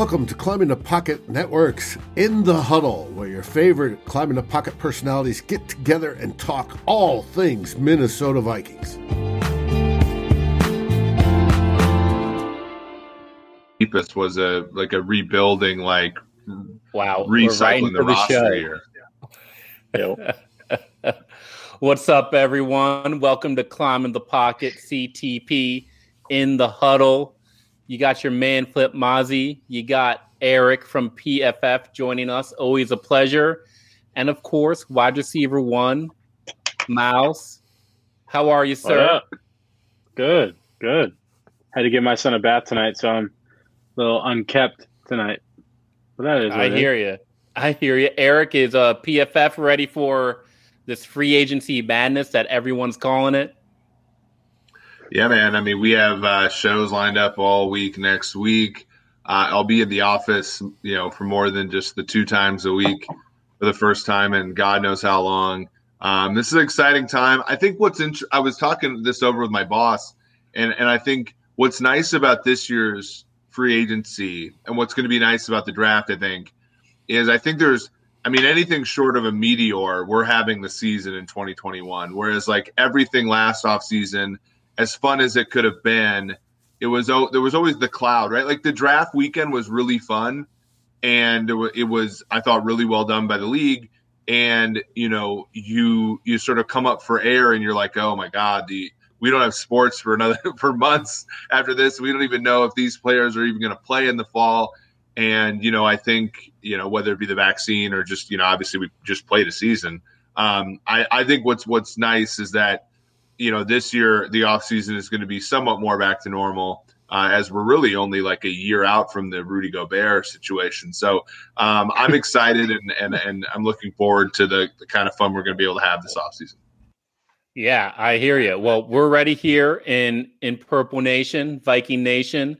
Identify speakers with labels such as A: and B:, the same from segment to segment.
A: Welcome to Climbing the Pocket Networks in the Huddle, where your favorite Climbing the Pocket personalities get together and talk all things Minnesota Vikings.
B: Cephas was a like a rebuilding, like
C: wow,
B: recycling the roster here.
C: Yep. What's up, everyone? Welcome to Climbing the Pocket CTP in the Huddle. You got your man Flip Mozzie. You got Eric from PFF joining us. Always a pleasure. And of course, wide receiver one, Miles. How are you, sir?
D: Good, good. Had to give my son a bath tonight, so I'm a little unkept tonight.
C: But that is. I hear you. I hear you. Eric is a uh, PFF ready for this free agency madness that everyone's calling it.
B: Yeah, man. I mean, we have uh, shows lined up all week next week. Uh, I'll be in the office, you know, for more than just the two times a week for the first time, and God knows how long. Um, this is an exciting time. I think what's in, I was talking this over with my boss, and and I think what's nice about this year's free agency and what's going to be nice about the draft, I think, is I think there's, I mean, anything short of a meteor, we're having the season in 2021. Whereas like everything last off season – as fun as it could have been, it was oh, there was always the cloud, right? Like the draft weekend was really fun, and it was I thought really well done by the league. And you know, you you sort of come up for air, and you're like, oh my god, the we don't have sports for another for months after this. We don't even know if these players are even going to play in the fall. And you know, I think you know whether it be the vaccine or just you know, obviously we just played a season. Um, I, I think what's what's nice is that you know, this year the offseason is going to be somewhat more back to normal. Uh, as we're really only like a year out from the Rudy Gobert situation. So um, I'm excited and, and, and I'm looking forward to the, the kind of fun we're going to be able to have this offseason.
C: Yeah, I hear you. Well, we're ready here in in Purple Nation, Viking Nation.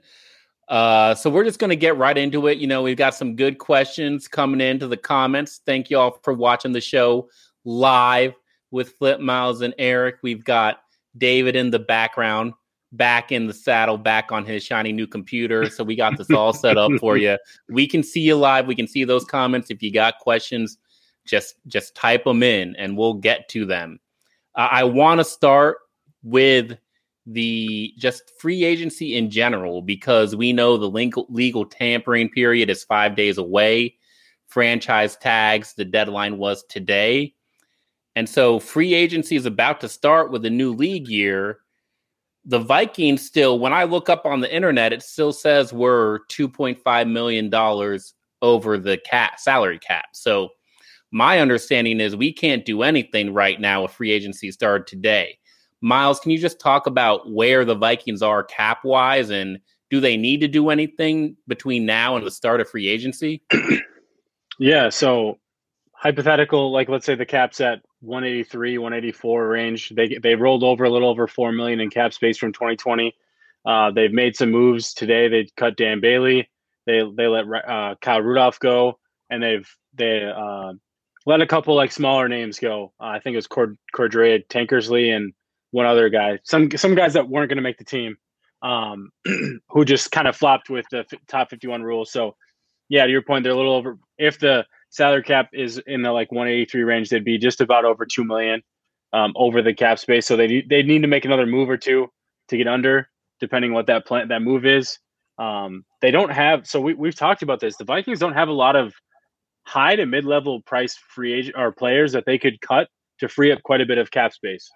C: Uh, so we're just going to get right into it. You know, we've got some good questions coming into the comments. Thank you all for watching the show live with Flip Miles and Eric. We've got David in the background, back in the saddle, back on his shiny new computer. So we got this all set up for you. We can see you live. We can see those comments. If you got questions, just just type them in, and we'll get to them. Uh, I want to start with the just free agency in general because we know the legal, legal tampering period is five days away. Franchise tags, the deadline was today. And so free agency is about to start with a new league year. The Vikings still, when I look up on the internet, it still says we're $2.5 million over the cap salary cap. So my understanding is we can't do anything right now if free agency started today. Miles, can you just talk about where the Vikings are cap wise and do they need to do anything between now and the start of free agency?
D: yeah. So hypothetical, like let's say the cap's at 183, 184 range. They they rolled over a little over four million in cap space from 2020. Uh, they've made some moves today. They cut Dan Bailey. They they let uh, Kyle Rudolph go, and they've they uh, let a couple like smaller names go. Uh, I think it was Cord- Cordrea Tankersley and one other guy. Some some guys that weren't going to make the team, um, who just kind of flopped with the f- top 51 rules. So, yeah, to your point, they're a little over. If the salary cap is in the like 183 range. They'd be just about over two million um, over the cap space. So they they need to make another move or two to get under, depending what that plan that move is. Um, they don't have. So we we've talked about this. The Vikings don't have a lot of high to mid level price free agent or players that they could cut to free up quite a bit of cap space.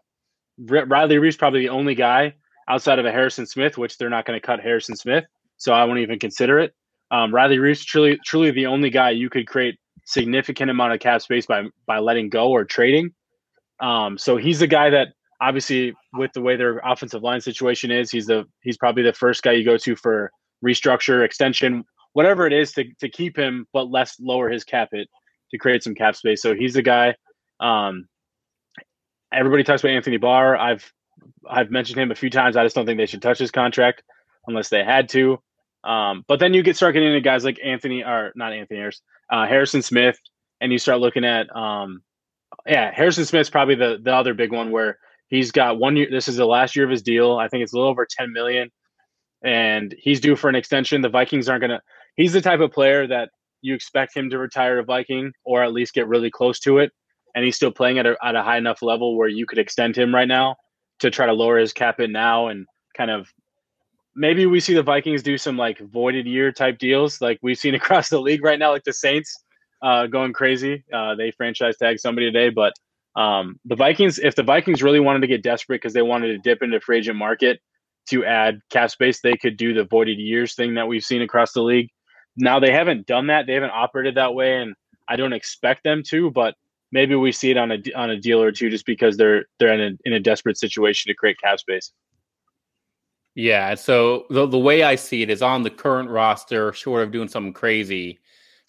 D: R- Riley Reiff's probably the only guy outside of a Harrison Smith, which they're not going to cut Harrison Smith, so I won't even consider it. Um, Riley Reiff's truly truly the only guy you could create significant amount of cap space by by letting go or trading. Um, so he's the guy that obviously with the way their offensive line situation is, he's the he's probably the first guy you go to for restructure, extension, whatever it is to to keep him but less lower his cap hit to create some cap space. So he's the guy. Um, everybody talks about Anthony Barr. I've I've mentioned him a few times. I just don't think they should touch his contract unless they had to. Um, but then you get start getting into guys like Anthony or not Anthony Harris, uh, Harrison Smith, and you start looking at um, yeah, Harrison Smith's probably the the other big one where he's got one year. This is the last year of his deal. I think it's a little over ten million, and he's due for an extension. The Vikings aren't gonna. he's the type of player that you expect him to retire a Viking or at least get really close to it. And he's still playing at a, at a high enough level where you could extend him right now to try to lower his cap in now and kind of maybe we see the Vikings do some like voided year type deals like we've seen across the league right now, like the Saints uh, going crazy. Uh, they franchise tag somebody today, but um, the Vikings, if the Vikings really wanted to get desperate because they wanted to dip into free agent market to add cap space, they could do the voided years thing that we've seen across the league. Now they haven't done that; they haven't operated that way, and I don't expect them to. But maybe we see it on a on a deal or two, just because they're they're in a in a desperate situation to create cap space.
C: Yeah. So the the way I see it is on the current roster, short of doing something crazy.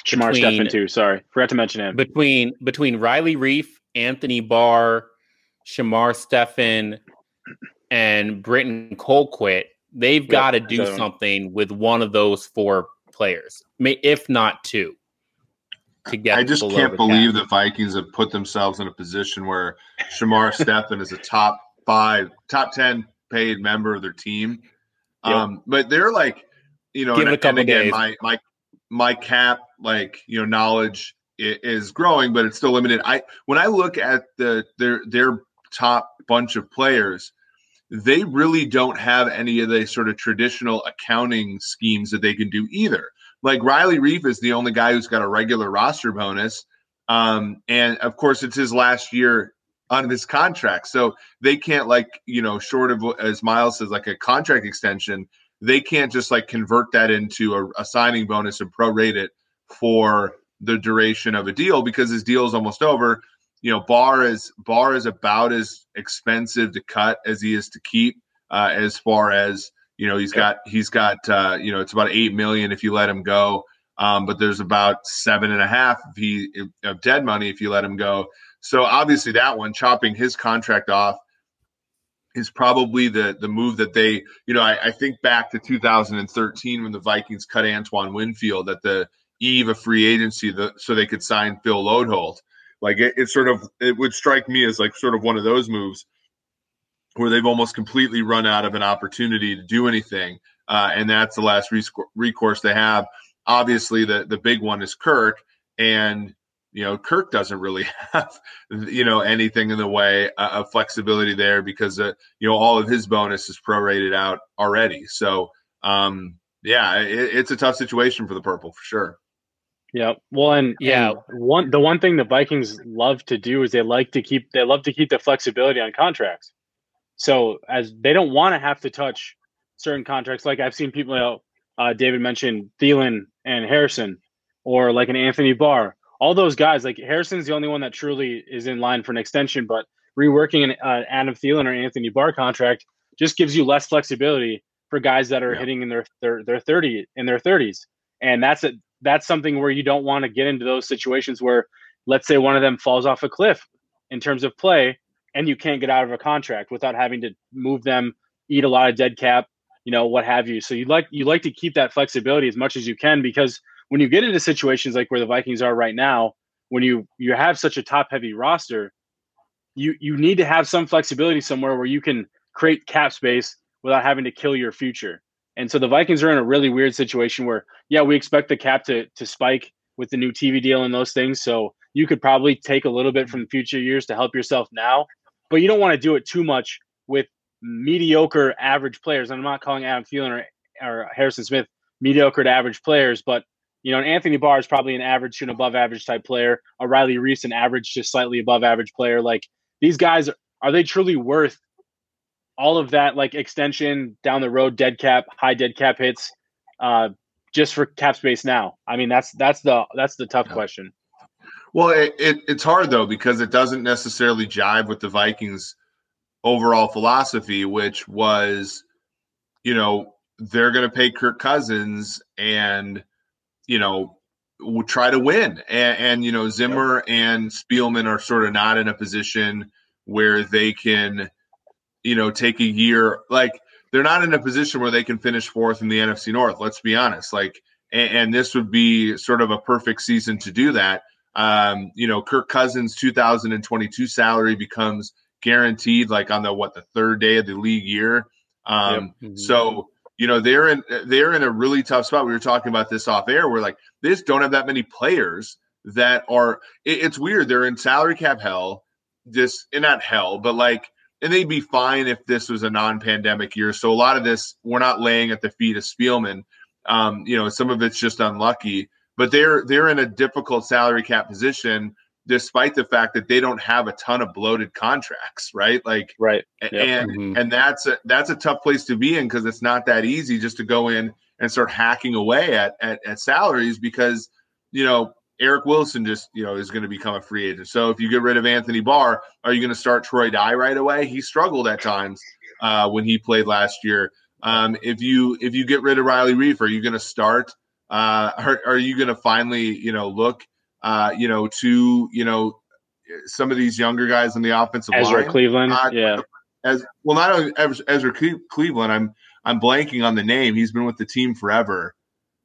D: Shamar Stephen too. Sorry, forgot to mention him.
C: Between between Riley Reiff, Anthony Barr, Shamar Stephen, and Britton Colquitt, they've yep, got to do something with one of those four players, if not two.
B: To get I just can't believe cap. the Vikings have put themselves in a position where Shamar Stephen is a top five, top ten paid member of their team. Yep. Um, but they're like, you know, and, and, again, days. my my my cap like you know knowledge is growing, but it's still limited. I when I look at the their their top bunch of players, they really don't have any of the sort of traditional accounting schemes that they can do either. Like Riley Reiff is the only guy who's got a regular roster bonus. Um, and of course, it's his last year on this contract. So they can't like, you know, short of as Miles says, like a contract extension, they can't just like convert that into a, a signing bonus and prorate it for the duration of a deal because his deal is almost over. You know, Barr is Barr is about as expensive to cut as he is to keep. Uh, as far as you know, he's got he's got uh, you know it's about eight million if you let him go, um, but there's about seven and a half if he of dead money if you let him go. So obviously that one chopping his contract off is probably the the move that they you know I, I think back to 2013 when the Vikings cut Antoine Winfield at the eve of free agency the, so they could sign Phil Loadholt. Like it, it sort of it would strike me as like sort of one of those moves where they've almost completely run out of an opportunity to do anything, uh, and that's the last recourse they have. Obviously, the the big one is Kirk, and you know, Kirk doesn't really have, you know, anything in the way uh, of flexibility there because, uh, you know, all of his bonus is prorated out already. So, um, yeah, it, it's a tough situation for the purple for sure.
D: Yeah. Well, and yeah, one the one thing the Vikings love to do is they like to keep they love to keep the flexibility on contracts. So as they don't want to have to touch certain contracts, like I've seen people, you uh, David mentioned Thielen and Harrison, or like an Anthony Barr all those guys, like Harrison's the only one that truly is in line for an extension, but reworking an uh, Adam Thielen or Anthony Barr contract just gives you less flexibility for guys that are yeah. hitting in their, their their 30 in their 30s. And that's a that's something where you don't want to get into those situations where let's say one of them falls off a cliff in terms of play and you can't get out of a contract without having to move them, eat a lot of dead cap, you know, what have you. So you like you like to keep that flexibility as much as you can because when you get into situations like where the Vikings are right now, when you you have such a top heavy roster, you you need to have some flexibility somewhere where you can create cap space without having to kill your future. And so the Vikings are in a really weird situation where yeah, we expect the cap to to spike with the new TV deal and those things. So you could probably take a little bit from future years to help yourself now, but you don't want to do it too much with mediocre average players. And I'm not calling Adam Thielen or, or Harrison Smith mediocre to average players, but you know, Anthony Barr is probably an average to an above average type player. A Riley Reiff, an average to slightly above average player. Like these guys, are they truly worth all of that like extension down the road, dead cap, high dead cap hits, uh, just for cap space now? I mean, that's that's the that's the tough yeah. question.
B: Well, it, it, it's hard though because it doesn't necessarily jive with the Vikings' overall philosophy, which was, you know, they're going to pay Kirk Cousins and you know, will try to win. And, and you know, Zimmer yep. and Spielman are sort of not in a position where they can, you know, take a year like they're not in a position where they can finish fourth in the NFC North. Let's be honest. Like, and, and this would be sort of a perfect season to do that. Um, you know, Kirk Cousins' 2022 salary becomes guaranteed like on the what the third day of the league year. Um, yep. mm-hmm. so you know they're in they're in a really tough spot. We were talking about this off air. Where like they just don't have that many players that are. It, it's weird. They're in salary cap hell. Just in not hell, but like, and they'd be fine if this was a non-pandemic year. So a lot of this we're not laying at the feet of Spielman. Um, you know, some of it's just unlucky, but they're they're in a difficult salary cap position despite the fact that they don't have a ton of bloated contracts, right? Like,
D: right,
B: yep. and mm-hmm. and that's a that's a tough place to be in because it's not that easy just to go in and start hacking away at at, at salaries because you know Eric Wilson just you know is going to become a free agent. So if you get rid of Anthony Barr, are you going to start Troy Dye right away? He struggled at times uh, when he played last year. Um, if you if you get rid of Riley Reiff, are you going to start? Uh, are, are you going to finally you know look uh, you know, to you know some of these younger guys in the offensive line
D: Ezra
B: line.
D: Cleveland, uh, yeah.
B: As well, not only Ezra Cleveland. I'm I'm blanking on the name. He's been with the team forever.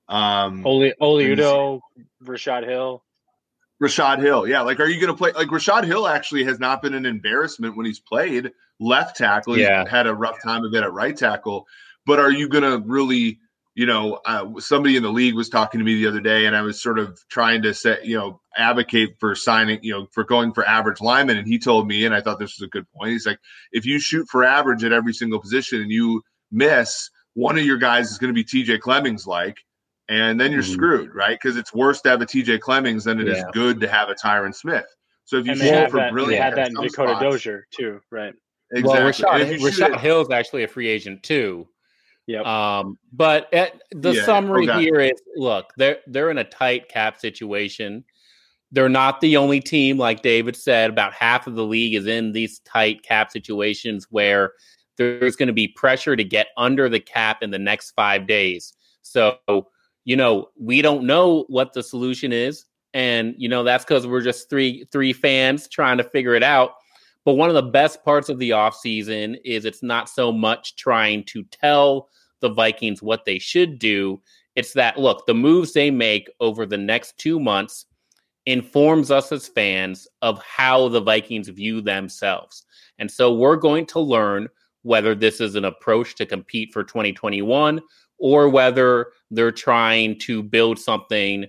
B: Um,
D: Oli Udoh, Rashod Hill.
B: Rashod Hill, yeah. Like, are you going to play? Like, Rashod Hill actually has not been an embarrassment when he's played left tackle. He's yeah. had a rough time of it at right tackle. But are you going to really you know, uh, somebody in the league was talking to me the other day, and I was sort of trying to say, you know, advocate for signing, you know, for going for average lineman. And he told me, and I thought this was a good point. He's like, if you shoot for average at every single position and you miss, one of your guys is going to be TJ Clemmings like, and then you're mm-hmm. screwed, right? Because it's worse to have a TJ Clemmings than it yeah. is good to have a Tyron Smith. So if you
D: and
B: shoot for
D: that,
B: brilliant,
D: they had that in Dakota spots, Dozier too, right?
C: Exactly. Well, Rashod, Rashod Hill's actually a free agent too.
D: Yep.
C: Um, but at, the yeah, summary okay. here is look, they're they're in a tight cap situation. They're not the only team, like David said, about half of the league is in these tight cap situations where there's going to be pressure to get under the cap in the next five days. So, you know, we don't know what the solution is. And, you know, that's because we're just three three fans trying to figure it out. But one of the best parts of the offseason is it's not so much trying to tell the Vikings what they should do. It's that look, the moves they make over the next two months informs us as fans of how the Vikings view themselves. And so we're going to learn whether this is an approach to compete for 2021 or whether they're trying to build something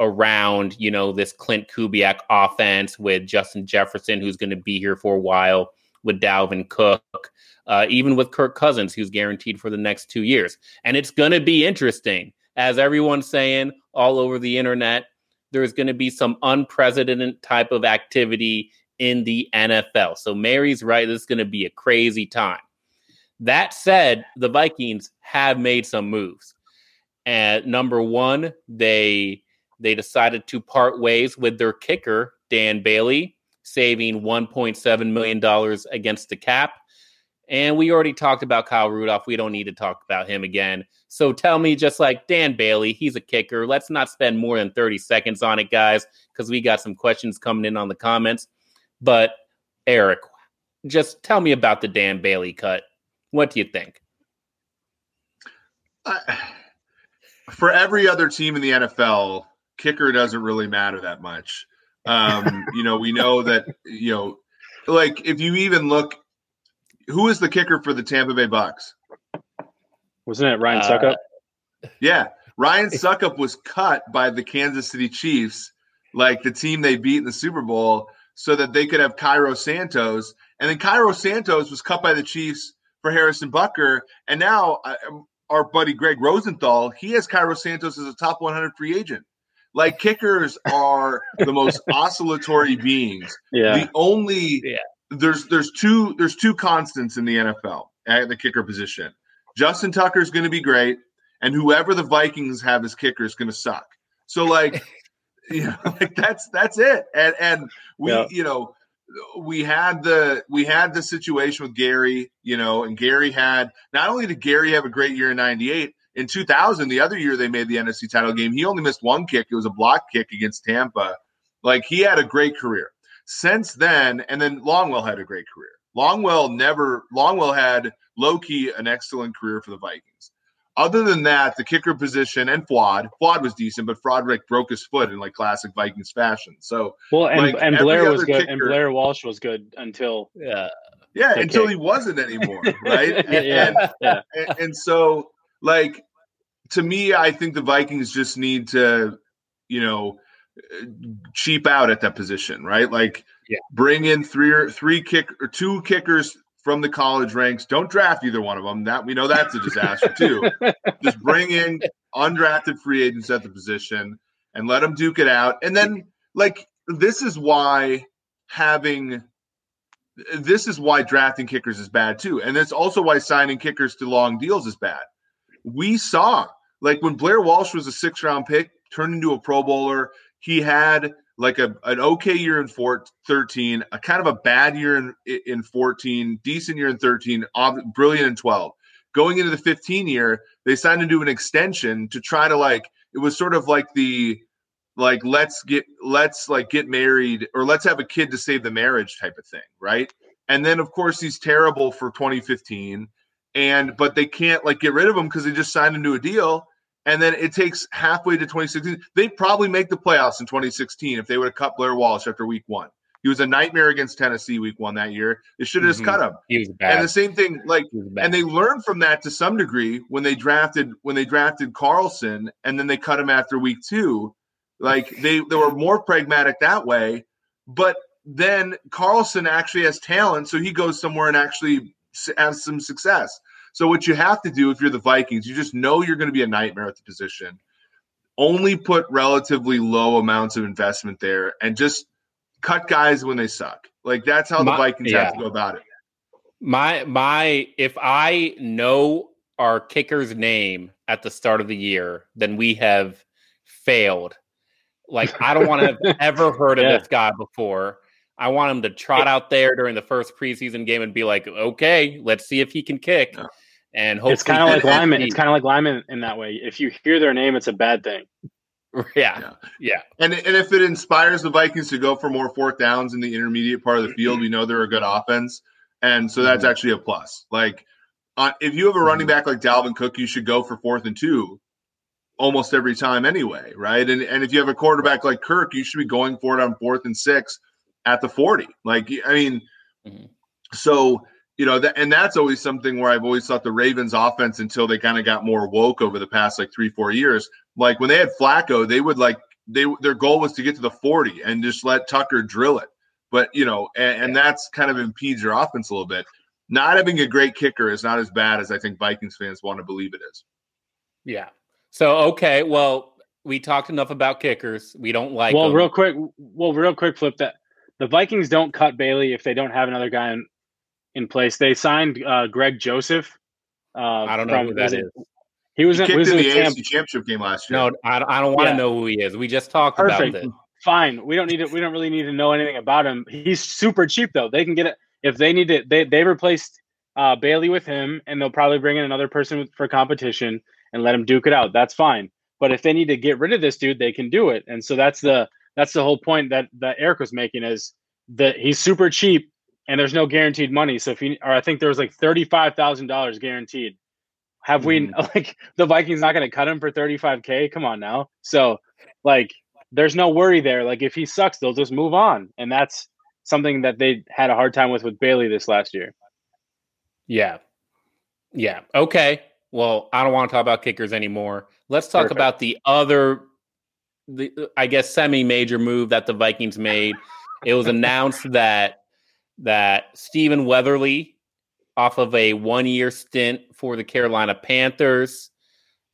C: around, you know, this Klint Kubiak offense with Justin Jefferson, who's going to be here for a while, with Dalvin Cook, uh, even with Kirk Cousins, who's guaranteed for the next two years. And it's going to be interesting, as everyone's saying all over the internet. There's going to be some unprecedented type of activity in the NFL. So Mary's right. This is going to be a crazy time. That said, the Vikings have made some moves. And number one, they they decided to part ways with their kicker, Dan Bailey, saving $1.7 million against the cap. And we already talked about Kyle Rudolph. We don't need to talk about him again. So tell me, just like Dan Bailey, he's a kicker. Let's not spend more than 30 seconds on it, guys, because we got some questions coming in on the comments. But Eric, just tell me about the Dan Bailey cut. What do you think?
B: Uh, for every other team in the NFL, kicker doesn't really matter that much. Um, you know, we know that, you know, like if you even look, who is the kicker for the Tampa Bay Bucks?
D: Wasn't it Ryan uh,
B: Yeah. Ryan Succop was cut by the Kansas City Chiefs, like the team they beat in the Super Bowl, so that they could have Cairo Santos. And then Cairo Santos was cut by the Chiefs for Harrison Butker. And now uh, our buddy Greg Rosenthal, he has Cairo Santos as a top 100 free agent. Like kickers are the most oscillatory beings.
D: Yeah.
B: The only yeah. there's there's two there's two constants in the NFL at the kicker position. Justin Tucker is going to be great, and whoever the Vikings have as kicker is going to suck. So like, you know, like that's that's it. And and we yeah. you know we had the we had the situation with Gary, you know, and Gary had not only did Gary have a great year in '98, in 2000, the other year they made the NFC title game, he only missed one kick. It was a block kick against Tampa. Like he had a great career. Since then, and then Longwell had a great career. Longwell never, Longwell had low key an excellent career for the Vikings. Other than that, the kicker position and Fuad, Fuad was decent, but Froderick broke his foot in like classic Vikings fashion. So
D: well, and, like, and Blair was good, kicker, and Blair Walsh was good until
B: yeah, yeah, until kick. he wasn't anymore, right? and,
D: yeah,
B: yeah. And, and so like to me, I think the Vikings just need to, you know, cheap out at that position, right? Like
C: yeah.
B: bring in three or three kick or two kickers from the college ranks. Don't draft either one of them. That we know that's a disaster too. Just bring in undrafted free agents at the position and let them duke it out. And then like this is why having this is why drafting kickers is bad too. And it's also why signing kickers to long deals is bad. We saw like when Blair Walsh was a six round pick, turned into a pro bowler, he had like a an okay year in four, 13, a kind of a bad year in in 14, decent year in 13, brilliant in 12. Going into the 15 year, they signed him to an extension to try to like it was sort of like the like let's get let's like get married or let's have a kid to save the marriage type of thing, right? And then of course he's terrible for 2015 and but they can't like get rid of him because they just signed him to a deal and then it takes halfway to 2016. They probably make the playoffs in 2016 if they would have cut Blair Walsh after week one. He was a nightmare against Tennessee week one that year. They should have mm-hmm. just cut him.
C: He was bad.
B: And the same thing, like, and they learned from that to some degree when they drafted when they drafted Carlson, and then they cut him after week two. Like they they were more pragmatic that way. But then Carlson actually has talent, so he goes somewhere and actually has some success. So what you have to do if you're the Vikings, you just know you're going to be a nightmare at the position. Only put relatively low amounts of investment there and just cut guys when they suck. Like that's how my, the Vikings yeah. have to go about it.
C: My my if I know our kicker's name at the start of the year, then we have failed. Like I don't want to have ever heard of yeah. this guy before. I want him to trot out there during the first preseason game and be like, "Okay, let's see if he can kick." Yeah. And
D: it's kind of like Lyman. It's kind of like Lyman in that way. If you hear their name, it's a bad thing.
C: Yeah. yeah. yeah.
B: And and if it inspires the Vikings to go for more fourth downs in the intermediate part of the field, we know they're a good offense. And so that's mm-hmm. actually a plus. Like uh, if you have a running mm-hmm. back like Dalvin Cook, you should go for fourth and two almost every time anyway, right? And and if you have a quarterback like Kirk, you should be going for it on fourth and six at the 40. Like I mean, mm-hmm. so you know, that, and that's always something where I've always thought the Ravens offense until they kind of got more woke over the past like three, four years. Like when they had Flacco, they would like they their goal was to get to the 40 and just let Tucker drill it. But you know, and, and that's kind of impedes your offense a little bit. Not having a great kicker is not as bad as I think Vikings fans want to believe it is.
C: Yeah. So okay, well, we talked enough about kickers. We don't like.
D: Well,
C: them.
D: real quick. Well, real quick. Flip that. The Vikings don't cut Bailey if they don't have another guy in, in place. They signed uh, Greg Joseph.
C: Uh, I don't know from, who that is.
B: He was, he in, in the AFC Championship game last year.
C: No, I, I don't want to yeah. know who he is. We just talked Perfect. about this.
D: Fine, we don't need to. We don't really need to know anything about him. He's super cheap though. They can get it if they need to. They they replaced uh, Bailey with him, and they'll probably bring in another person for competition and let him duke it out. That's fine. But if they need to get rid of this dude, they can do it. And so that's the that's the whole point that that Eric was making is that he's super cheap and there's no guaranteed money. So if you, or I think there was like thirty five thousand dollars guaranteed. Have mm. we mm-hmm. like the Vikings not going to cut him for thirty five k? Come on now. So like, there's no worry there. Like if he sucks, they'll just move on, and that's something that they had a hard time with with Bailey this last year.
C: Yeah, yeah. Okay. Well, I don't want to talk about kickers anymore. Let's talk Perfect. about the other, the I guess semi major move that the Vikings made. it was announced that that Stephen Weatherly, off of a one year stint for the Carolina Panthers,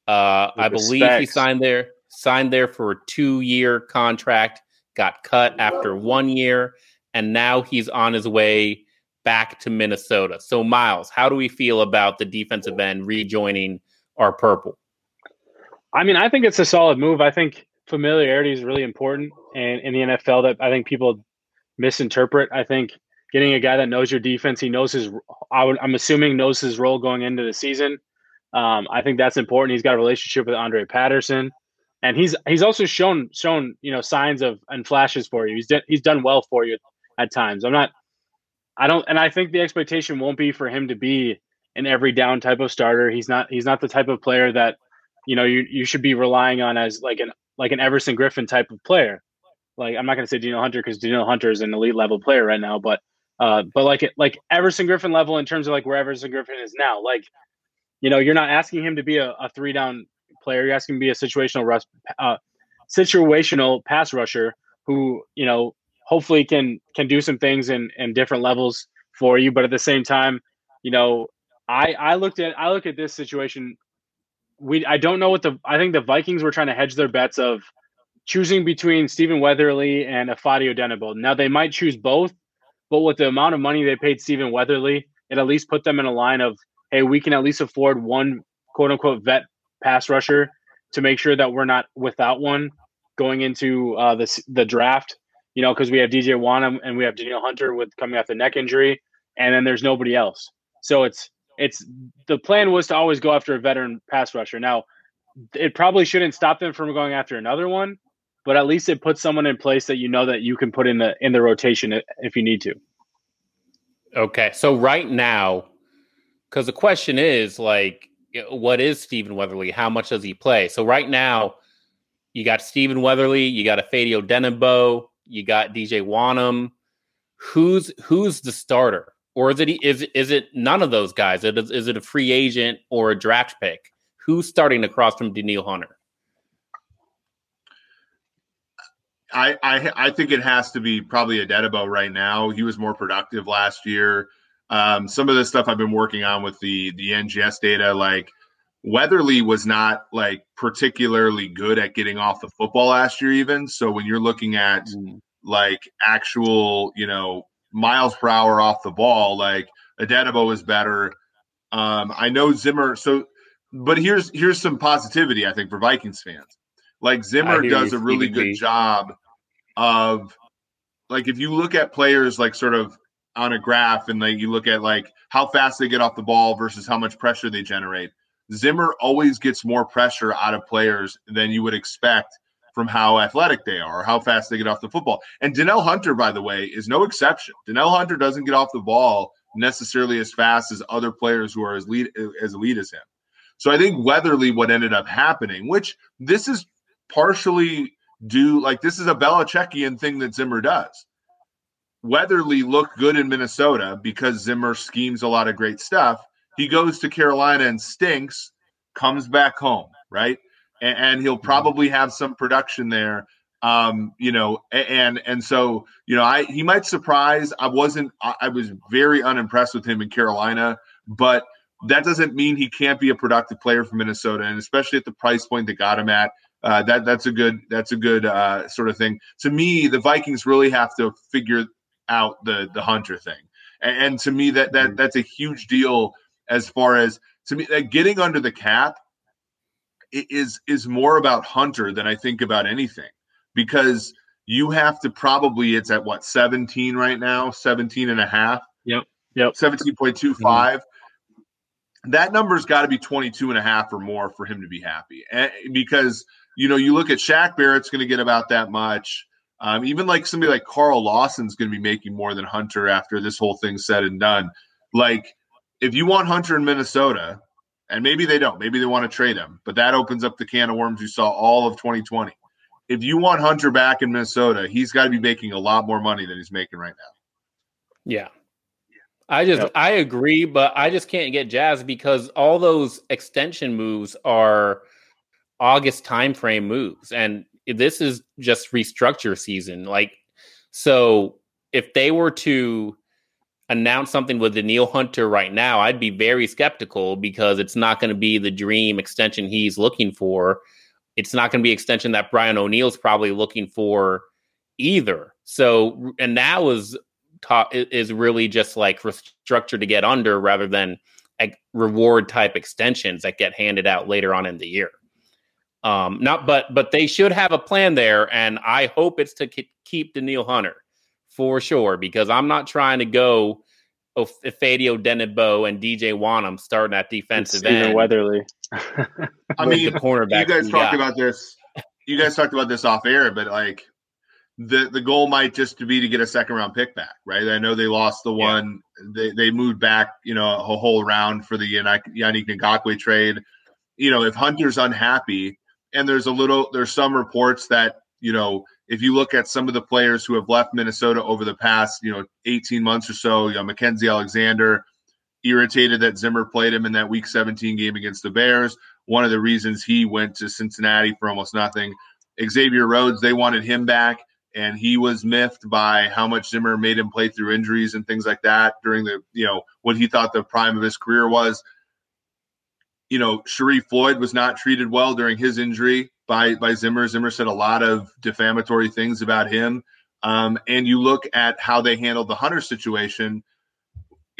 C: uh, I believe he signed there signed there for a two year contract, got cut after one year, and now he's on his way back to Minnesota. So, Miles, how do we feel about the defensive end rejoining our purple?
D: I mean, I think it's a solid move. I think familiarity is really important and in the NFL that I think people misinterpret. I think getting a guy that knows your defense. He knows his. I am assuming knows his role going into the season. Um, I think that's important. He's got a relationship with Andre Patterson, and he's he's also shown shown you know signs of and flashes for you. He's done he's done well for you at times. I'm not. I don't, and I think the expectation won't be for him to be an every down type of starter. He's not. He's not the type of player that you know you you should be relying on as like an like an Everson Griffen type of player. Like I'm not going to say Danielle Hunter because Danielle Hunter is an elite level player right now, but uh, but like like Everson Griffen level in terms of like where Everson Griffen is now, like You know, you're not asking him to be a, a three down player. You're asking him to be a situational rush, uh, situational pass rusher who you know hopefully can can do some things in in different levels for you. But at the same time, you know, I I looked at I look at this situation. We I don't know what the I think the Vikings were trying to hedge their bets of choosing between Stephen Weatherly and Ifeadi Odenigbo. Now they might choose both, but with the amount of money they paid Stephen Weatherly, it at least put them in a line of, hey, we can at least afford one quote unquote vet pass rusher to make sure that we're not without one going into uh, the the draft. You know, because we have DJ Wonnum and we have Danielle Hunter with coming off the neck injury, and then there's nobody else. So it's it's the plan was to always go after a veteran pass rusher. Now, it probably shouldn't stop them from going after another one, but at least it puts someone in place that you know that you can put in the in the rotation if you need to.
C: Okay, so right now, because the question is like, what is Stephen Weatherly? How much does he play? So right now, you got Stephen Weatherly, you got Ifeadi Odenigbo, you got DJ Wonnum. Who's who's the starter, or is it is is it none of those guys? Is it, is it a free agent or a draft pick? Who's starting across from Danielle Hunter?
B: I, I, I think it has to be probably Odenigbo right now. He was more productive last year. Um, some of the stuff I've been working on with the the NGS data, like Weatherly was not like particularly good at getting off the football last year, even. So when you're looking at mm. like actual, you know, miles per hour off the ball, like Odenigbo is better. Um, I know Zimmer. So, but here's here's some positivity I think for Vikings fans. Like Zimmer does a really good job of like if you look at players like sort of on a graph and like you look at like how fast they get off the ball versus how much pressure they generate. Zimmer always gets more pressure out of players than you would expect from how athletic they are or how fast they get off the football. And Danielle Hunter, by the way, is no exception. Danielle Hunter doesn't get off the ball necessarily as fast as other players who are as lead as elite as him. So I think Weatherly, what ended up happening, which this is partially due, like this is a Belichickian thing that Zimmer does. Weatherly looked good in Minnesota because Zimmer schemes a lot of great stuff. He goes to Carolina and stinks, comes back home, right? And, and he'll mm-hmm. probably have some production there. Um, you know, and and so you know, I he might surprise. I wasn't. I, I was very unimpressed with him in Carolina, but that doesn't mean he can't be a productive player for Minnesota, and especially at the price point that got him at. Uh, that that's a good that's a good uh, sort of thing. To me, the Vikings really have to figure out the the Hunter thing, and, and to me that that mm-hmm. that's a huge deal as far as to me that getting under the cap is is more about Hunter than I think about anything. Because you have to probably it's at what 17 right now? 17 and a half?
D: Yep yep.
B: 17.25 mm-hmm. that number's got to be 22 and a half or more for him to be happy. And, because you know you look at Shaq Barrett's going to get about that much. Um, even like somebody like Carl Lawson's going to be making more than Hunter after this whole thing's said and done. Like if you want Hunter in Minnesota, and maybe they don't, maybe they want to trade him, but that opens up the can of worms you saw all of 2020. If you want Hunter back in Minnesota, he's got to be making a lot more money than he's making right now.
C: Yeah. I just yep. I agree, but I just can't get jazzed because all those extension moves are August timeframe moves, and this is just restructure season. Like, so if they were to announce something with Danielle Hunter right now, I'd be very skeptical because it's not going to be the dream extension he's looking for. It's not going to be extension that Brian O'Neill's probably looking for either. So, and that was taught is really just like restructure to get under rather than like reward type extensions that get handed out later on in the year. Um, not, but but they should have a plan there, and I hope it's to keep Danielle Hunter for sure because I'm not trying to go Ifeadi Odenigbo and DJ Wonnum starting at defensive end.
D: Weatherly.
B: I mean, the cornerback. You guys talked got. about this. You guys talked about this off air, but like the the goal might just be to get a second round pick back, right? I know they lost the one. They they moved back, you know, a whole round for the Yannick Ngakoue trade. You know, if Hunter's unhappy, and there's a little, there's some reports that you know if you look at some of the players who have left Minnesota over the past, you know, 18 months or so, you know, Mackensie Alexander, irritated that Zimmer played him in that Week 17 game against the Bears. One of the reasons he went to Cincinnati for almost nothing. Xavier Rhodes, they wanted him back, and he was miffed by how much Zimmer made him play through injuries and things like that during the, you know, what he thought the prime of his career was. You know, Sharrif Floyd was not treated well during his injury by by Zimmer. Zimmer said a lot of defamatory things about him. Um, and you look at how they handled the Hunter situation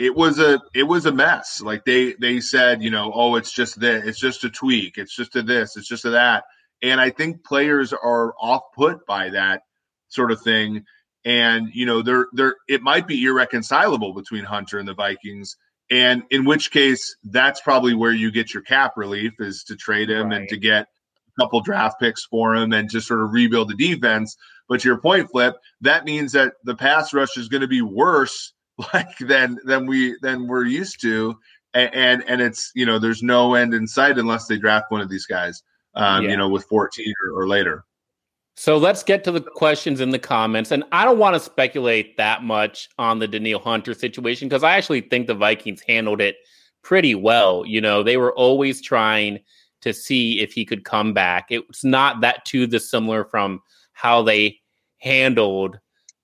B: it was a it was a mess. Like they they said, you know, oh, it's just this, it's just a tweak, it's just a this, it's just a that. And I think players are off put by that sort of thing. And you know, they're they're it might be irreconcilable between Hunter and the Vikings. And in which case, that's probably where you get your cap relief is to trade him right. and to get a couple draft picks for him and just sort of rebuild the defense. But to your point, Flip, that means that the pass rush is going to be worse like than than we than we're used to and, and and, it's you know there's no end in sight unless they draft one of these guys um, yeah. you know with 14 or, or later
C: so let's get to the questions in the comments. And i don't want to speculate that much on the Danielle hunter situation because i actually think the vikings handled it pretty well. You know they were always trying to see if he could come back. It's not that too dissimilar from how they handled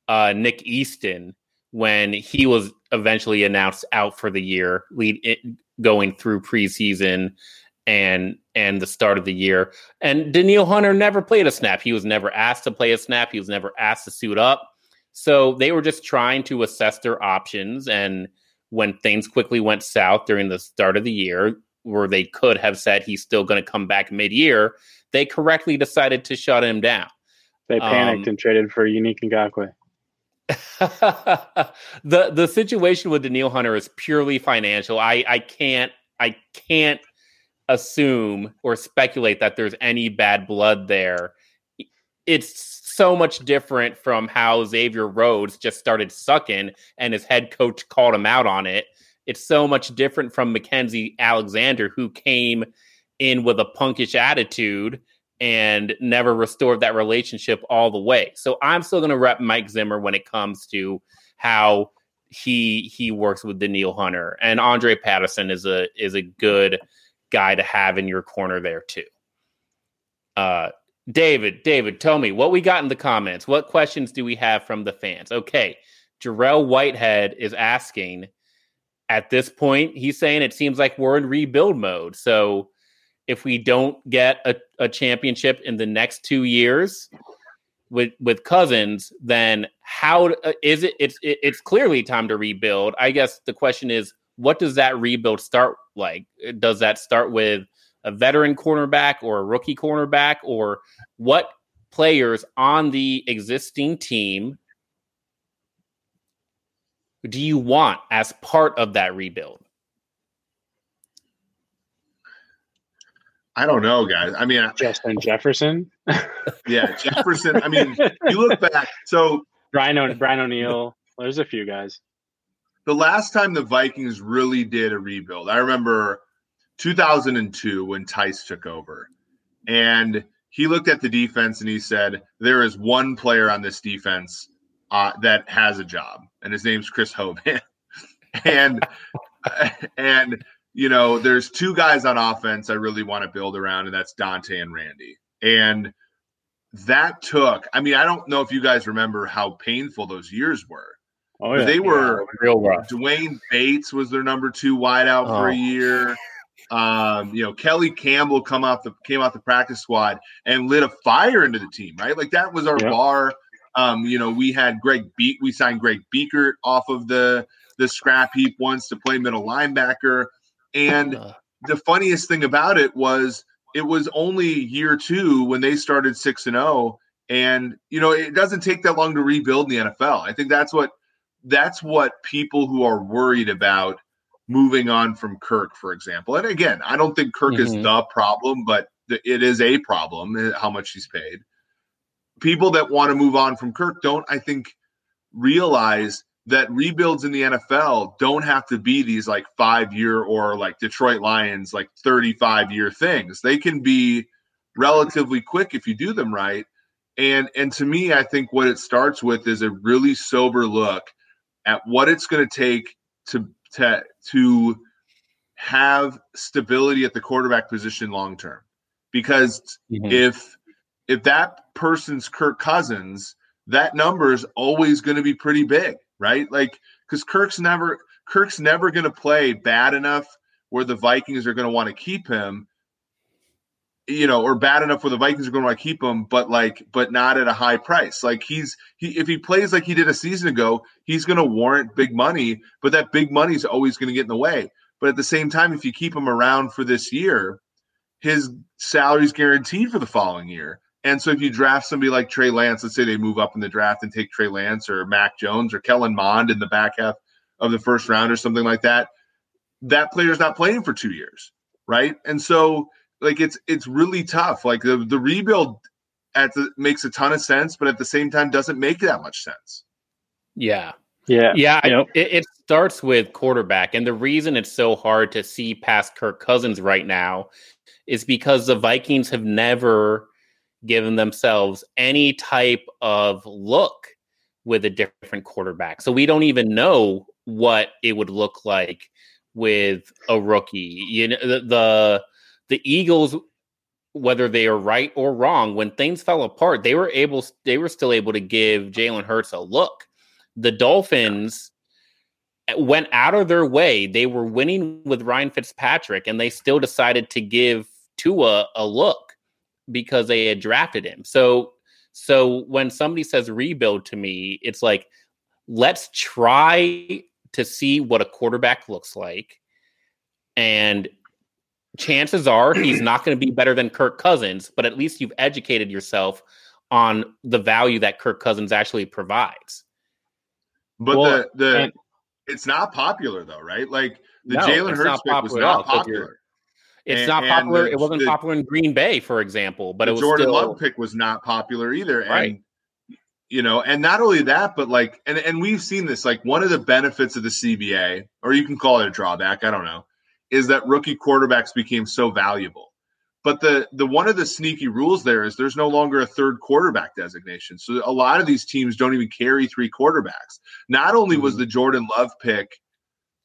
C: uh, nick easton when he was eventually announced out for the year, lead it, going through preseason and and the start of the year. And Danielle Hunter never played a snap. He was never asked to play a snap. He was never asked to suit up. So they were just trying to assess their options. And when things quickly went south during the start of the year, where they could have said he's still going to come back mid-year, they correctly decided to shut him down.
D: They panicked um, and traded for Yannick Ngakoue.
C: the the situation with Danielle Hunter is purely financial. I I can't I can't assume or speculate that there's any bad blood there. It's so much different from how Xavier Rhodes just started sucking and his head coach called him out on it. It's so much different from Mackensie Alexander, who came in with a punkish attitude and never restored that relationship all the way. So I'm still going to rep Mike Zimmer when it comes to how he he works with Danielle Hunter and Andre Patterson is a is a good guy to have in your corner there too. Uh, David, David, tell me what we got in the comments. What questions do we have from the fans? Okay, Jarrell Whitehead is asking. At this point, he's saying it seems like we're in rebuild mode. So if we don't get a, a championship in the next two years with with Cousins, then how uh, is it? It's it, it's clearly time to rebuild. I guess the question is, what does that rebuild start like? Eh, does that start with a veteran cornerback or a rookie cornerback, or what players on the existing team do you want as part of that rebuild?
B: I don't know, guys. I mean,
D: Justin Jefferson.
B: yeah, Jefferson. I mean, you look back. So
D: Brian, o- Brian O'Neill. There's a few guys.
B: The last time the Vikings really did a rebuild, I remember 2002 when Tice took over, and he looked at the defense and he said, "There is one player on this defense uh, that has a job, and his name's Chris Hovan." and and you know, there's two guys on offense I really want to build around, and that's Dante and Randy. And that took, I mean, I don't know if you guys remember how painful those years were. Oh, yeah. They were yeah, real rough. D'Wayne Bates was their number two wideout oh. for a oh. year. Um, you know, Kelly Campbell come off the came off the practice squad and lit a fire into the team, right? Like that was our yep. bar. Um, you know, we had Greg Beat, we signed Greg Biekert off of the the scrap heap once to play middle linebacker. And the funniest thing about it was it was only year two when they started six and zero. Oh, and you know, it doesn't take that long to rebuild in the NFL. I think that's what that's what people who are worried about moving on from Kirk, for example. And again, I don't think Kirk mm-hmm. is the problem, but it is a problem eh, how much he's paid. People that want to move on from Kirk don't, I think, realize that rebuilds in the NFL don't have to be these like five year or like Detroit Lions, like 35 year things. They can be relatively quick if you do them right. And and to me, I think what it starts with is a really sober look at what it's going to take to to to have stability at the quarterback position long term. Because mm-hmm. if if that person's Kirk Cousins, that number is always going to be pretty big, right? Like because Kirk's never Kirk's never going to play bad enough where the Vikings are going to want to keep him, you know, or bad enough where the Vikings are going to keep him, but like, but not at a high price. Like he's he if he plays like he did a season ago, he's going to warrant big money, but that big money is always going to get in the way. But at the same time, if you keep him around for this year, his salary's guaranteed for the following year. And so if you draft somebody like Trey Lance, let's say they move up in the draft and take Trey Lance or Mac Jones or Kellen Mond in the back half of the first round or something like that, that player's not playing for two years, right? And so like it's it's really tough. Like the the rebuild at the makes a ton of sense, but at the same time doesn't make that much sense.
C: Yeah.
D: Yeah.
C: Yeah. Yep. It, it starts with quarterback. And the reason it's so hard to see past Kirk Cousins right now is because the Vikings have never given themselves any type of look with a different quarterback. So we don't even know what it would look like with a rookie. You know, the the, the Eagles, whether they are right or wrong, when things fell apart, they were able they were still able to give Jalen Hurts a look. The Dolphins went out of their way. They were winning with Ryan Fitzpatrick, and they still decided to give Tua a look because they had drafted him. So so when somebody says rebuild to me, it's like let's try to see what a quarterback looks like. And chances are he's not going to be better than Kirk Cousins, but at least you've educated yourself on the value that Kirk Cousins actually provides.
B: But well, the the and, it's not popular though, right? Like the no, Jalen Hurts pick was not popular.
C: It's and, not popular. The, it wasn't the, popular in Green Bay, for example. But it was
B: Jordan
C: still...
B: Love pick was not popular either.
C: Right.
B: And you know and not only that but like and, and we've seen this like one of the benefits of the cba or you can call it a drawback i don't know is that rookie quarterbacks became so valuable but the the one of the sneaky rules there is there's no longer a third quarterback designation so a lot of these teams don't even carry three quarterbacks not only was mm-hmm. the jordan love pick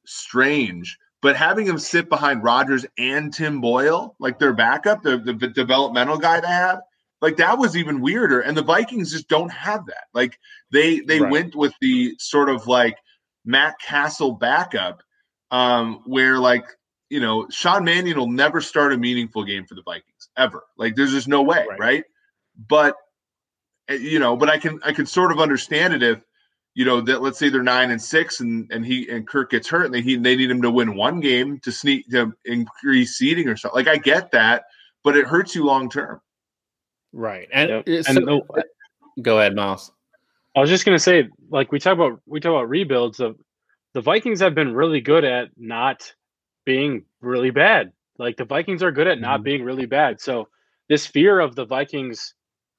B: strange but having him sit behind Rodgers and Tim Boyle, like their backup, the, the, the developmental guy they have, like that was even weirder. And the Vikings just don't have that. Like they they right. went with the sort of like Matt Cassel backup, um, where like you know Sean Mannion will never start a meaningful game for the Vikings ever. Like there's just no way, right? right? But eh, you know, but I can I can sort of understand it if you know that let's say they're nine and six and and he and Kirk gets hurt and they he, they need him to win one game to sneak to increase seeding or something. Like I get that, but it hurts you long term.
C: Right. And, yep. so, and the, go ahead, Miles.
D: I was just gonna say, like we talk about we talk about rebuilds of the Vikings have been really good at not being really bad. Like the Vikings are good at not mm-hmm. being really bad. So this fear of the Vikings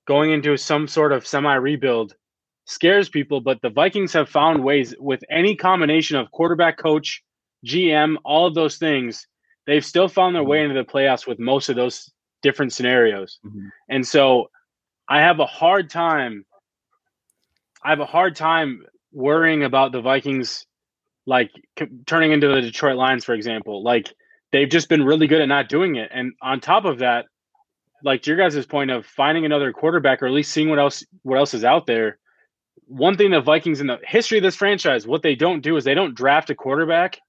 D: going into some sort of semi rebuild scares people, but the Vikings have found ways with any combination of quarterback coach, GM, all of those things, they've still found their way mm-hmm. into the playoffs with most of those different scenarios. Mm-hmm. And so I have a hard time I have a hard time worrying about the Vikings like c- turning into the Detroit Lions for example. Like they've just been really good at not doing it. And on top of that, like to your guys' point of finding another quarterback or at least seeing what else what else is out there. One thing the Vikings in the history of this franchise, what they don't do is they don't draft a quarterback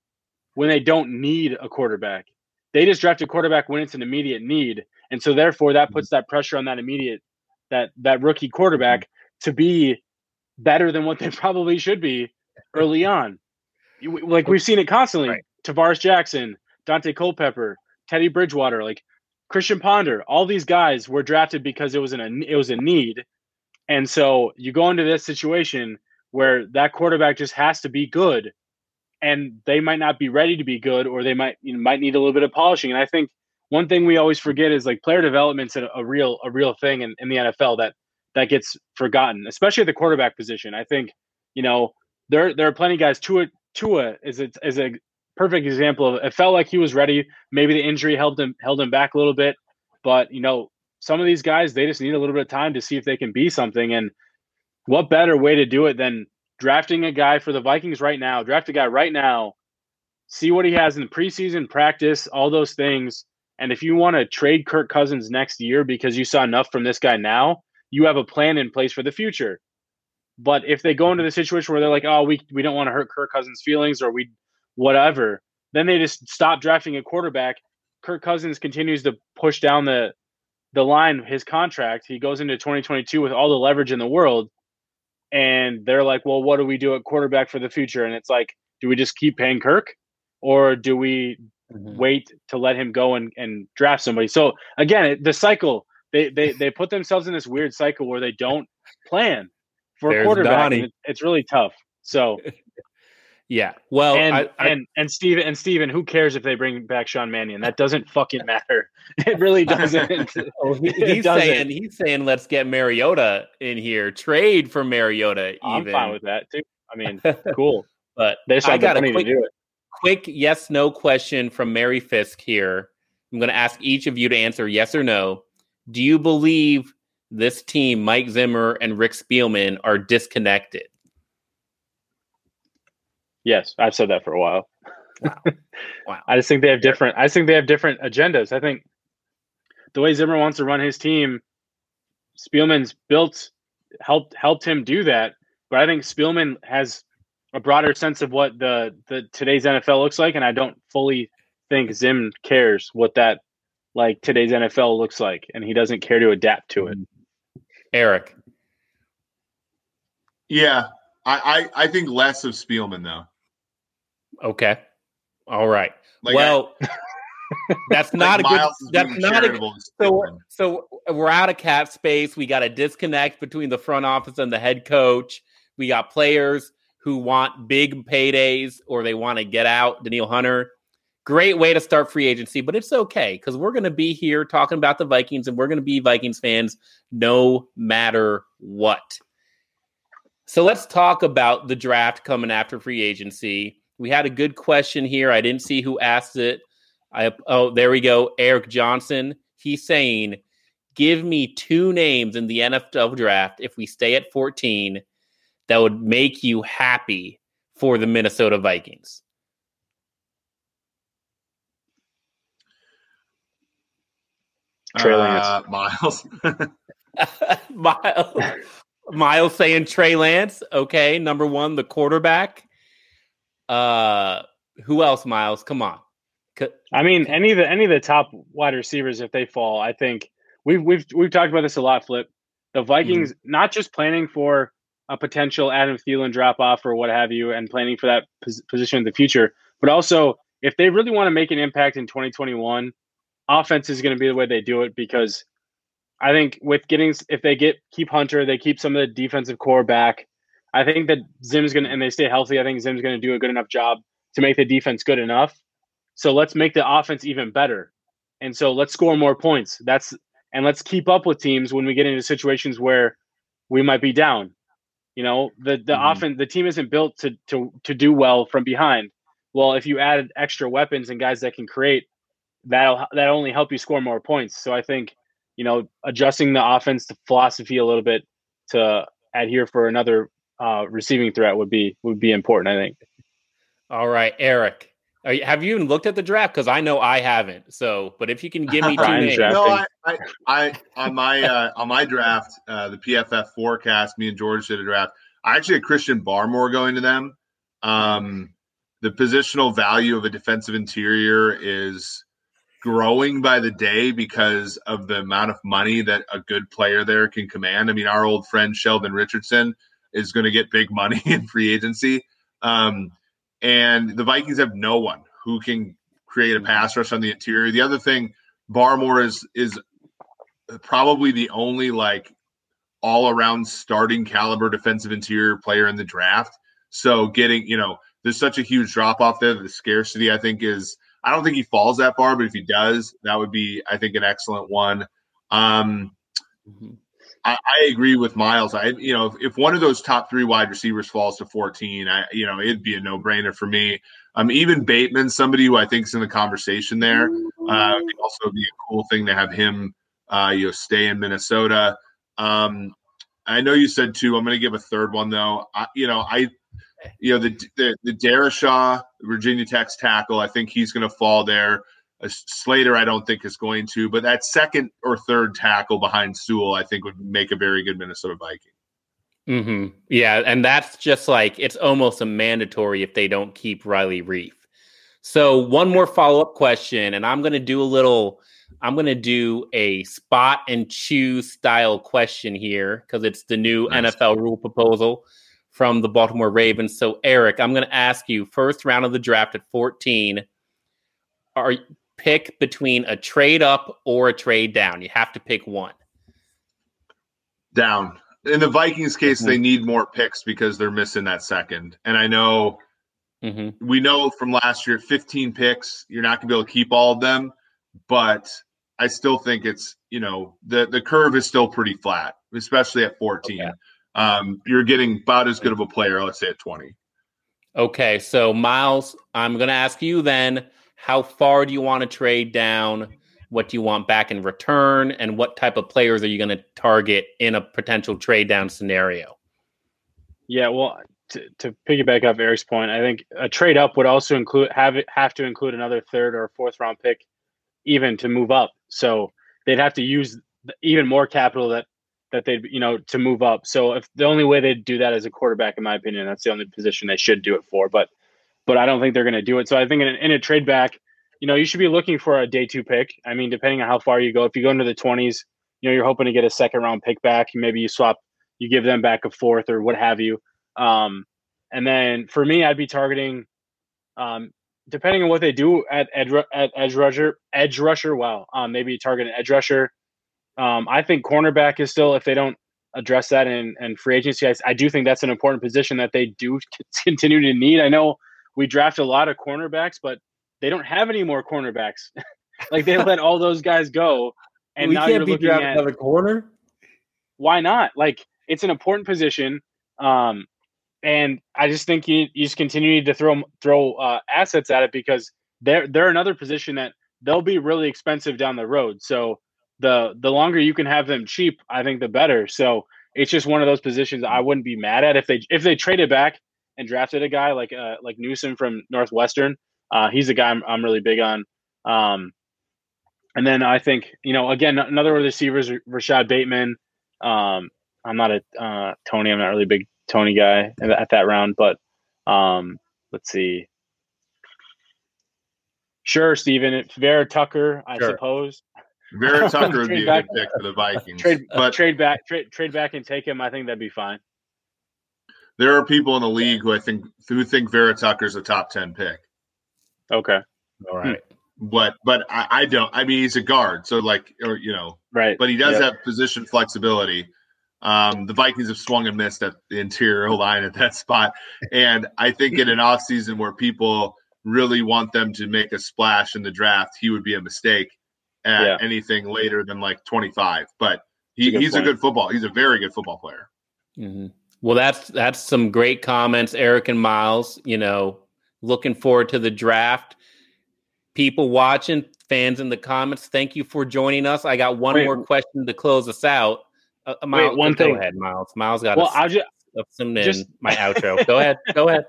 D: when they don't need a quarterback. They just draft a quarterback when it's an immediate need and so therefore that puts that pressure on that immediate that that rookie quarterback mm-hmm. to be better than what they probably should be early on. Like we've seen it constantly. Right. Tarvaris Jackson, Daunte Culpepper, Teddy Bridgewater, like Christian Ponder, all these guys were drafted because it was an it was a need. And so you go into this situation where that quarterback just has to be good and they might not be ready to be good or they might you know, might need a little bit of polishing. And I think one thing we always forget is like player development's a, a real a real thing in, in the NFL that that gets forgotten, especially at the quarterback position. I think you know there there are plenty of guys. Tua Tua is a, is a perfect example of it. Felt like he was ready. Maybe the injury held him held him back a little bit, but you know some of these guys they just need a little bit of time to see if they can be something. And what better way to do it than drafting a guy for the Vikings right now? Draft a guy right now see what he has in the preseason practice, all those things. And if you want to trade Kirk Cousins next year because you saw enough from this guy now, you have a plan in place for the future. But if they go into the situation where they're like, oh, we, we don't want to hurt Kirk Cousins' feelings or we whatever, then they just stop drafting a quarterback. Kirk Cousins continues to push down the the line his contract. He goes into 2022 with all the leverage in the world. And they're like, well, what do we do at quarterback for the future? And it's like, do we just keep paying Kirk? Or do we mm-hmm. wait to let him go and, and draft somebody? So again, the cycle, they, they, they put themselves in this weird cycle where they don't plan for There's quarterback. It, it's really tough. So
C: Yeah. Well,
D: and
C: I,
D: I, and and Steven and Steven, who cares if they bring back Sean Mannion? That doesn't fucking matter. It really doesn't.
C: oh, he, he's doesn't. saying he's saying let's get Mariota in here, trade for Mariota. Even.
D: I'm fine with that too. I mean, cool.
C: but they I got a quick, quick yes no question from Mary Fisk here. I'm going to ask each of you to answer yes or no. Do you believe this team, Mike Zimmer and Rick Spielman, are disconnected?
D: Yes, I've said that for a while. Wow. wow. I just think they have different I think they have different agendas. I think the way Zimmer wants to run his team, Spielman's built helped helped him do that. But I think Spielman has a broader sense of what the the today's NFL looks like, and I don't fully think Zim cares what that like today's NFL looks like, and he doesn't care to adapt to it. Mm-hmm.
C: Eric.
B: Yeah, I, I, I think less of Spielman though.
C: Okay. All right. Like well, I, that's not like a Miles good. That's not a. So so we're out of cap space. We got a disconnect between the front office and the head coach. We got players who want big paydays or they want to get out. Danielle Hunter, great way to start free agency, but it's okay because we're going to be here talking about the Vikings and we're going to be Vikings fans no matter what. So let's talk about the draft coming after free agency. We had a good question here. I didn't see who asked it. I oh, there we go. Eric Johnson. He's saying, "Give me two names in the NFL draft if we stay at 14 that would make you happy for the Minnesota Vikings."
B: Trey Lance. Uh, Miles.
C: Miles. Miles saying Trey Lance. Okay, number one, the quarterback. Uh, who else? Miles, come on.
D: I mean, any of the any of the top wide receivers, if they fall, I think we've we've we've talked about this a lot. Flip the Vikings mm-hmm. not just planning for a potential Adam Thielen drop off or what have you, and planning for that pos- position in the future, but also if they really want to make an impact in 2021, offense is going to be the way they do it because I think with getting if they get keep Hunter, they keep some of the defensive core back. I think that Zim's gonna and they stay healthy. I think Zim's gonna do a good enough job to make the defense good enough. So let's make the offense even better. And so let's score more points. That's and let's keep up with teams when we get into situations where we might be down. You know, the the mm-hmm. offense the team isn't built to to to do well from behind. Well, if you add extra weapons and guys that can create, that'll that only help you score more points. So I think, you know, adjusting the offense to philosophy a little bit to adhere for another uh, receiving threat would be would be important. I think.
C: All right, Eric. You, have you even looked at the draft? Because I know I haven't. So, but if you can give me two names.
B: No, I, I, I, on my uh, on my draft, uh, the PFF forecast. Me and George did a draft. I actually had Christian Barmore going to them. Um, the positional value of a defensive interior is growing by the day because of the amount of money that a good player there can command. I mean, our old friend Sheldon Richardson is going to get big money in free agency. Um, and the Vikings have no one who can create a pass rush on the interior. The other thing, Barmore is is probably the only like all around starting caliber defensive interior player in the draft. So getting, you know, there's such a huge drop off there. The scarcity, I think, is I don't think he falls that far, but if he does, that would be, I think, an excellent one. Um. I, I, agree with Miles. I, you know, if, if, one of those top three wide receivers falls to 14, I, you know, it'd be a no brainer for me. Um, even Bateman, somebody who I think is in the conversation there, uh, would also be a cool thing to have him, uh, you know, stay in Minnesota. Um, I know you said two. I'm going to give a third one though. I, you know, I you know the the, the Darrisaw, Virginia Tech's tackle. I think he's going to fall there. A Slater, I don't think is going to, but that second or third tackle behind Sewell, I think would make a very good Minnesota Viking.
C: Mm-hmm. Yeah, and that's just like it's almost a mandatory if they don't keep Riley Reiff. So one more follow up question, and I'm going to do a little. I'm going to do a spot and choose style question here because it's the new nice. NFL rule proposal from the Baltimore Ravens. So Eric, I'm going to ask you first round of the draft at 14. Are pick between a trade up or a trade down? You have to pick one.
B: Down in the Vikings case, mm-hmm. they need more picks because they're missing that second. And I know mm-hmm. we know from last year, 15 picks, you're not going to be able to keep all of them. But I still think it's you know the the curve is still pretty flat, especially at 14. Okay. Um, you're getting about as good of a player, let's say at 20.
C: Okay, so Miles, I'm going to ask you then: How far do you want to trade down? What do you want back in return? And what type of players are you going to target in a potential trade down scenario?
D: Yeah, well, to, to piggyback off Eric's point, I think a trade up would also include have it have to include another third or fourth round pick, even to move up. So they'd have to use even more capital that that they'd you know to move up. So if the only way they'd do that as a quarterback, in my opinion, that's the only position they should do it for. But but I don't think they're going to do it. So I think in, in a trade back, you know, you should be looking for a day two pick. I mean, depending on how far you go, if you go into the 20s, you know, you're hoping to get a second round pick back. Maybe you swap, you give them back a fourth or what have you. Um, and then for me, I'd be targeting, um, depending on what they do at, ed, at edge rusher, edge rusher. Wow, um, maybe target an edge rusher. Um, I think cornerback is still if they don't address that in, in free agency. I, I do think that's an important position that they do continue to need. I know we draft a lot of cornerbacks, but they don't have any more cornerbacks. like they let all those guys go,
C: and we now can't you're looking at another corner.
D: Why not? Like it's an important position, um, and I just think you, you just continue to throw throw uh, assets at it because they're they're another position that they'll be really expensive down the road. So the the longer you can have them cheap, I think the better. So it's just one of those positions I wouldn't be mad at if they if they traded back and drafted a guy like uh, like Newsome from Northwestern. Uh, he's a guy I'm, I'm really big on. Um, and then I think, you know, again, another receiver is Rashod Bateman. Um, I'm not a uh, Tony. I'm not really a big Toney guy at, at that round, but um, let's see. Sure, Steven. Vera Tucker, I sure. suppose.
B: Vera Tucker would be a good pick for the Vikings.
D: Trade, but trade back, trade, trade back, and take him. I think that'd be fine.
B: There are people in the league who I think who think Vera Tucker's a top ten pick.
D: Okay.
C: All right.
B: But but I, I, don't. I mean, he's a guard, so like, or you know,
D: right.
B: But he does yep. have position flexibility. Um, the Vikings have swung and missed at the interior line at that spot, and I think in an off season where people really want them to make a splash in the draft, he would be a mistake at yeah. anything later than like 25. But he, a he's point. a good football. He's a very good football player.
C: Mm-hmm. Well, that's that's some great comments, Eric and Miles. You know, Looking forward to the draft. People watching, fans in the comments, thank you for joining us. I got one Wait, more question to close us out. Uh, uh Miles, Wait, one go thing. ahead, Miles. Miles got well, I'll just, some in just, my outro. go ahead. Go ahead.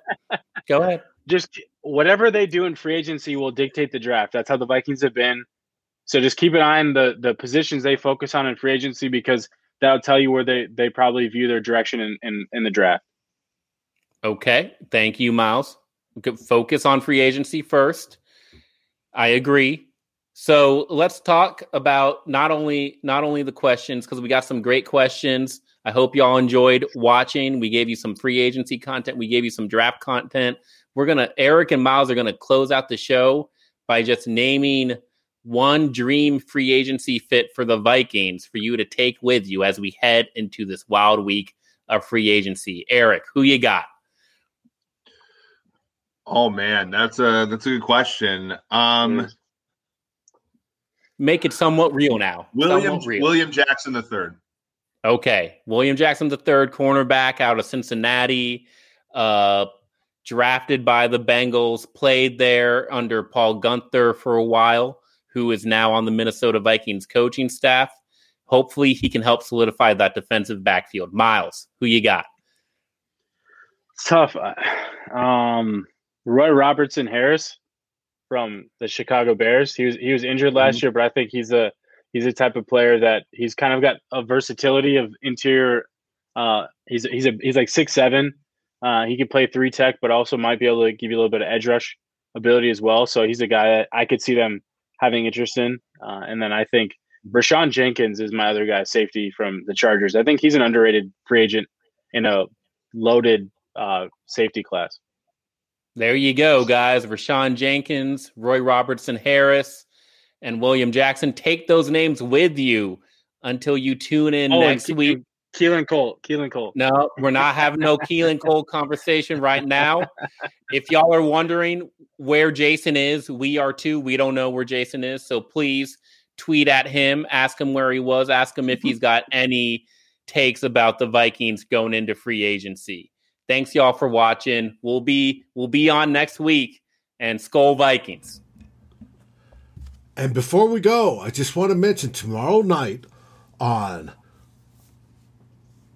C: Go ahead.
D: Just whatever they do in free agency will dictate the draft. That's how the Vikings have been. So just keep an eye on the the positions they focus on in free agency because that'll tell you where they they probably view their direction in in, in the draft.
C: Okay, thank you, Miles focus on free agency first. I agree. So let's talk about not only not only the questions because we got some great questions. I hope y'all enjoyed watching. We gave you some free agency content. We gave you some draft content. We're gonna Eric and Miles are gonna close out the show by just naming one dream free agency fit for the Vikings for you to take with you as we head into this wild week of free agency. Eric, who you got?
B: Oh man, that's a that's a good question. Um,
C: Make it somewhat real now.
B: William
C: real.
B: William Jackson the third.
C: Okay, William Jackson the third, cornerback out of Cincinnati, uh, drafted by the Bengals, played there under Paul Guenther for a while, who is now on the Minnesota Vikings coaching staff. Hopefully, he can help solidify that defensive backfield. Miles, who you got?
D: It's tough. Um, Roy Robertson Harris from the Chicago Bears. He was he was injured last mm-hmm. year, but I think he's a he's a type of player that he's kind of got a versatility of interior. Uh, he's he's a he's like six seven. Uh, he can play three tech, but also might be able to give you a little bit of edge rush ability as well. So he's a guy that I could see them having interest in. Uh, and then I think Rayshawn Jenkins is my other guy, safety from the Chargers. I think he's an underrated free agent in a loaded uh, safety class.
C: There you go, guys. Rayshawn Jenkins, Roy Robertson Harris, and William Jackson. Take those names with you until you tune in oh, next week.
D: Keelan Cole. Keelan Cole.
C: No, we're not having no Keelan Cole conversation right now. If y'all are wondering where Jason is, we are too. We don't know where Jason is. So please tweet at him, ask him where he was, ask him if he's got any takes about the Vikings going into free agency. Thanks y'all for watching. We'll be we'll be on next week and Skol Vikings.
A: And before we go, I just want to mention tomorrow night on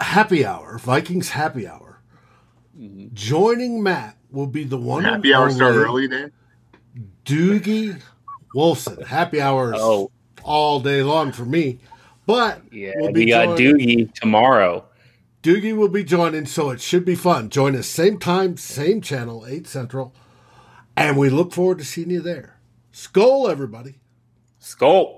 A: Happy Hour, Vikings Happy Hour. Mm-hmm. Joining Matt will be the one
B: Happy Hour start early, Dan.
A: Doogie Wolfson. Happy hours oh. all day long for me. But
C: yeah, we'll we got Doogie tomorrow.
A: Doogie will be joining, so it should be fun. Join us same time, same channel, 8 Central. And we look forward to seeing you there. Skol, everybody.
C: Skol.